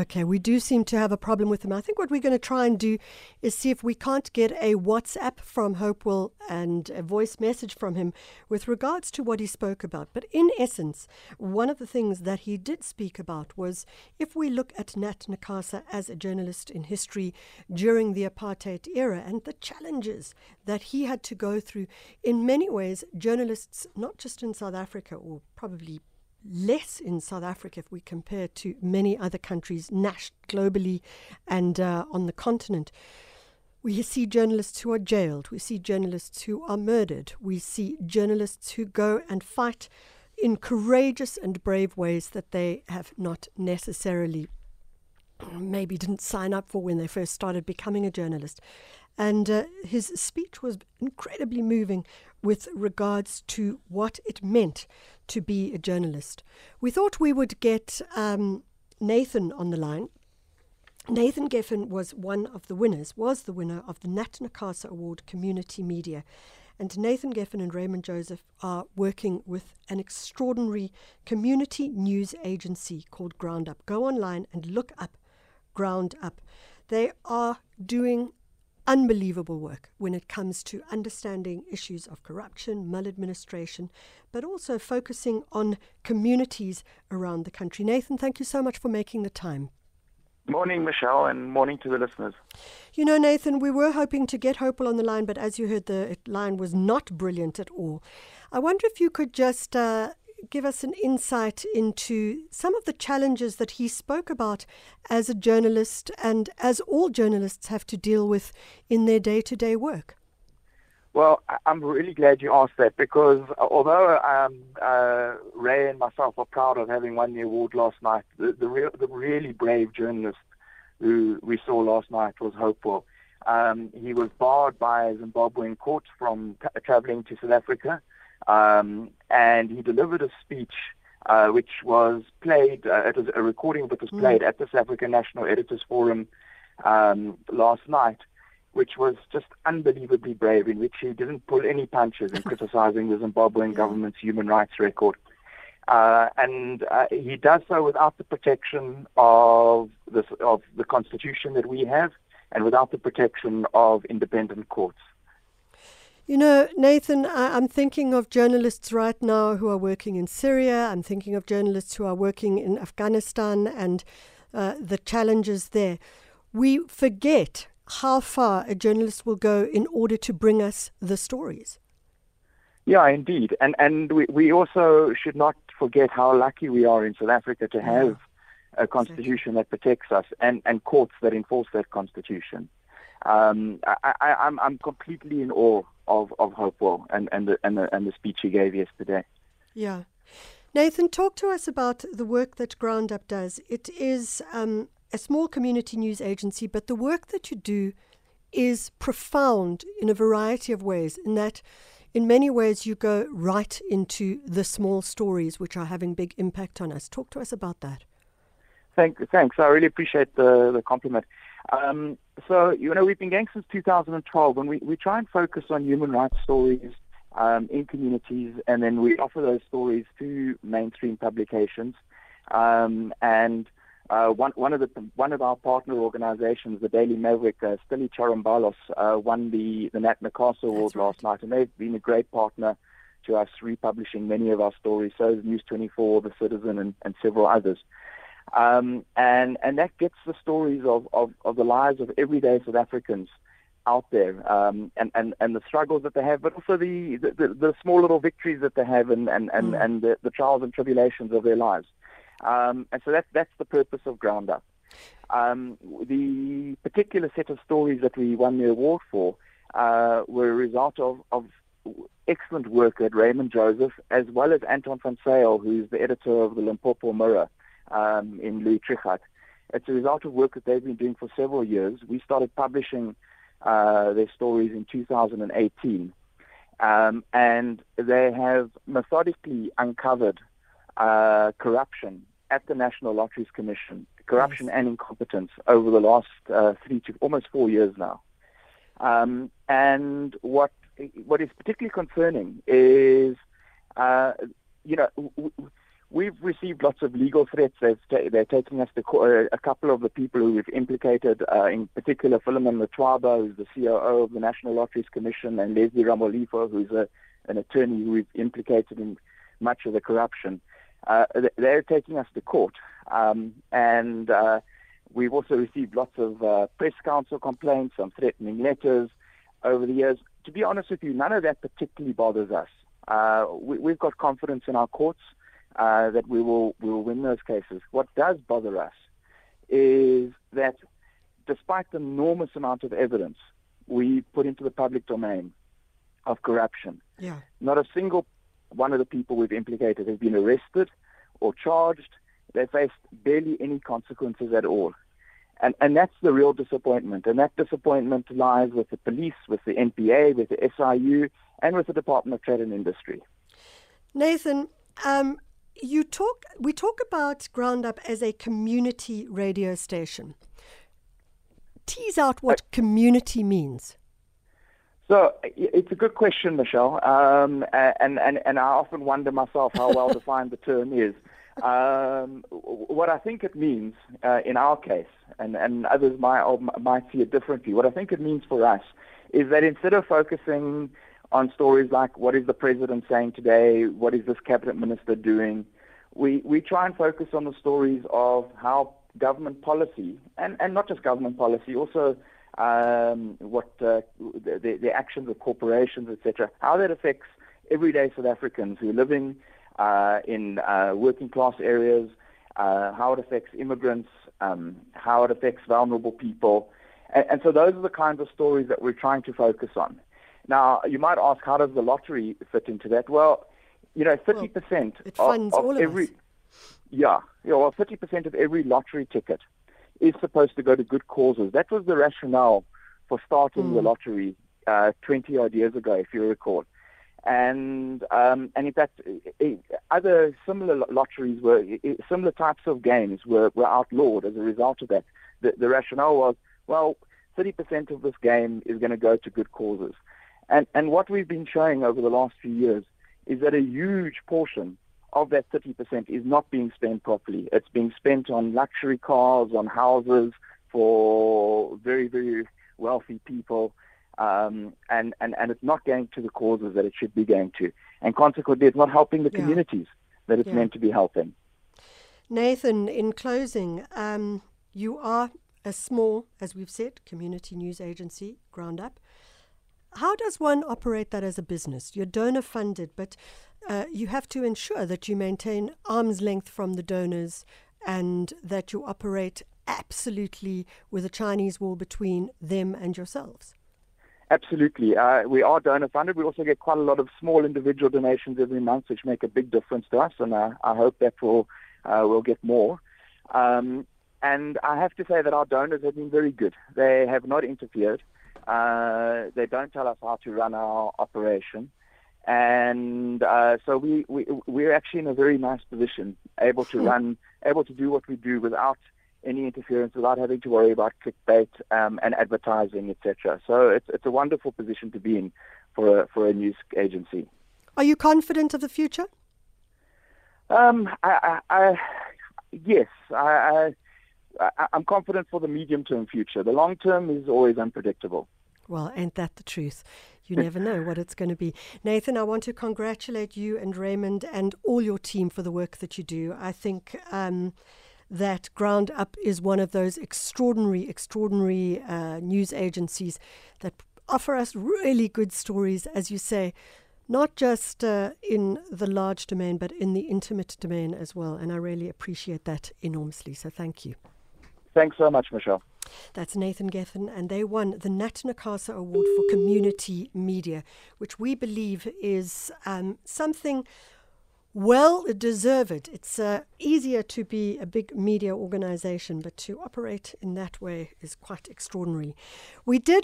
Okay, we do seem to have a problem with him. I think what we're going to try and do is see if we can't get a WhatsApp from Hopewell and a voice message from him with regards to what he spoke about. But in essence, one of the things that he did speak about was if we look at Nat Nakasa as a journalist in history during the apartheid era and the challenges that he had to go through, in many ways, journalists, not just in South Africa or probably less in South Africa if we compare to many other countries globally and uh, on the continent. We see journalists who are jailed. We see journalists who are murdered. We see journalists who go and fight in courageous and brave ways that they have not necessarily maybe didn't sign up for when they first started becoming a journalist. And uh, his speech was incredibly moving with regards to what it meant to be a journalist. We thought we would get um, Nathan on the line. Nathan Geffen was one of the winners, was the winner of the Nat Nakasa Award Community Media. And Nathan Geffen and Raymond Joseph are working with an extraordinary community news agency called Ground Up. Go online and look up Ground Up. They are doing unbelievable work when it comes to understanding issues of corruption, maladministration, but also focusing on communities around the country. Nathan, thank you so much for making the time. Morning, Michelle, and morning to the listeners. You know, Nathan, we were hoping to get Hopewell on the line, but as you heard, the line was not brilliant at all. I wonder if you could just uh, give us an insight into some of the challenges that he spoke about as a journalist and as all journalists have to deal with in their day to day work? Well, I'm really glad you asked that because although um, uh, Ray and myself are proud of having won the award last night, the, the, real, the really brave journalist who we saw last night was Hopewell. Um, he was barred by Zimbabwean courts from traveling to South Africa. Um, and he delivered a speech uh, which was played, uh, it was a recording it was hmm. played mm. at the South African National Editors Forum um, last night, which was just unbelievably brave, in which he didn't pull any punches in criticizing the Zimbabwean government's human rights record. Uh, and uh, he does so without the protection of, this, of the constitution that we have and without the protection of independent courts. You know, Nathan, I, am thinking of journalists right now who are working in Syria. I'm thinking of journalists who are working in Afghanistan and uh, the challenges there. We forget how far a journalist will go in order to bring us the stories. Yeah, indeed. And and we, we also should not forget how lucky we are in South Africa to have yeah. a constitution that protects us and, and courts that enforce that constitution. Um, I, I, I'm, I'm completely in awe of, of Hopewell and, and, the, and, the, and the speech he gave yesterday. Yeah. Nathan, talk to us about the work that Ground Up does. It is um, a small community news agency, but the work that you do is profound in a variety of ways, in that in many ways you go right into the small stories which are having big impact on us. Talk to us about that. Thank, thanks. I really appreciate the, the compliment. Um, so, you know, we've been going since 2012, and we, we try and focus on human rights stories um, in communities, and then we offer those stories to mainstream publications. Um, and uh, one, one of the one of our partner organizations, the Daily Maverick, uh, Styli Charalambous, uh, won the the Nat Nakasa Award right. last night, and they've been a great partner to us, republishing many of our stories. So is News 24, The Citizen, and, and several others. Um, and, and that gets the stories of, of, of the lives of everyday South Africans out there um, and, and, and the struggles that they have, but also the, the, the small little victories that they have and, and, and, mm. and the, the trials and tribulations of their lives. Um, and so that's, that's the purpose of Ground Up. Um, the particular set of stories that we won the award for uh, were a result of, of excellent work at Raymond Joseph, as well as Anton van Zyl, who's the editor of the Limpopo Mirror, um, in Louis Trichardt. It's a result of work that they've been doing for several years. We started publishing uh, their stories in 2018, um, and they have methodically uncovered uh, corruption at the National Lotteries Commission, corruption yes. and incompetence over the last uh, three to almost four years now. Um, and what what is particularly concerning is, uh, you know, w- we've received lots of legal threats. They're, they're taking us to court. A couple of the people who we've implicated, uh, in particular Philemon Letwaba, who's the COO of the National Lotteries Commission, and Leslie Ramulifho, who's a, an attorney who we've implicated in much of the corruption. Uh, they're taking us to court. Um, and uh, we've also received lots of uh, press council complaints, some threatening letters over the years. To be honest with you, none of that particularly bothers us. Uh, we, have got confidence in our courts uh, that we will we will win those cases. What does bother us is that despite the enormous amount of evidence we put into the public domain of corruption, yeah. not a single one of the people we've implicated has been arrested or charged. They faced barely any consequences at all. And, and that's the real disappointment. And that disappointment lies with the police, with the NPA, with the SIU, and with the Department of Trade and Industry. Nathan, um, you talk. We talk about Ground Up as a community radio station. Tease out what uh, community means. So it's a good question, Michelle, um, and, and, and I often wonder myself how well defined the term is. Um, what I think it means uh, in our case, and, and others might, might see it differently, what I think it means for us is that instead of focusing on stories like what is the president saying today, what is this cabinet minister doing, we, we try and focus on the stories of how government policy, and, and not just government policy, also um, what uh, the, the actions of corporations, etc., how that affects everyday South Africans who are living uh, in uh, working class areas, uh, how it affects immigrants, um, how it affects vulnerable people. And, and, so those are the kinds of stories that we're trying to focus on. Now, you might ask, how does the lottery fit into that? Well, you know, 30% well, of, of every, us. Yeah, yeah, well, 30% of every lottery ticket is supposed to go to good causes. That was the rationale for starting mm. the hmm. lottery uh, 20 odd years ago, if you recall. And um, and in fact, other similar lotteries were similar types of games were, were outlawed as a result of that. The, the rationale was, well, 30% of this game is going to go to good causes. And and what we've been showing over the last few years is that a huge portion of that 30% is not being spent properly. It's being spent on luxury cars, on houses for very, very wealthy people, um, and, and, and it's not going to the causes that it should be going to. And consequently, it's not helping the yeah. communities that it's yeah. meant to be helping. Nathan, in closing, um, you are a small, as we've said, community news agency, ground up. How does one operate that as a business? You're donor funded, but uh, you have to ensure that you maintain arm's length from the donors and that you operate absolutely with a Chinese wall between them and yourselves. Absolutely. Uh, we are donor funded. We also get quite a lot of small individual donations every month, which make a big difference to us, and uh, I hope that we'll, uh, will get more. Um, and I have to say that our donors have been very good. They have not interfered. Uh, they don't tell us how to run our operation. And uh, so we, we, we're actually in a very nice position, able to hmm. run, able to do what we do without any interference, without having to worry about clickbait um, and advertising, etc. So it's, it's a wonderful position to be in for a, for a news agency. Are you confident of the future? Um, I, I, I, yes, I, I, I'm confident for the medium term future. The long term is always unpredictable. Well, ain't that the truth? You never know what it's going to be. Nathan, I want to congratulate you and Raymond and all your team for the work that you do. I think um, that Ground Up is one of those extraordinary, extraordinary uh, news agencies that offer us really good stories, as you say, not just uh, in the large domain, but in the intimate domain as well. And I really appreciate that enormously. So thank you. Thanks so much, Michelle. That's Nathan Geffen, and they won the Nat Nakasa Award for Community Media, which we believe is um, something well deserved. It's uh, easier to be a big media organization, but to operate in that way is quite extraordinary. We did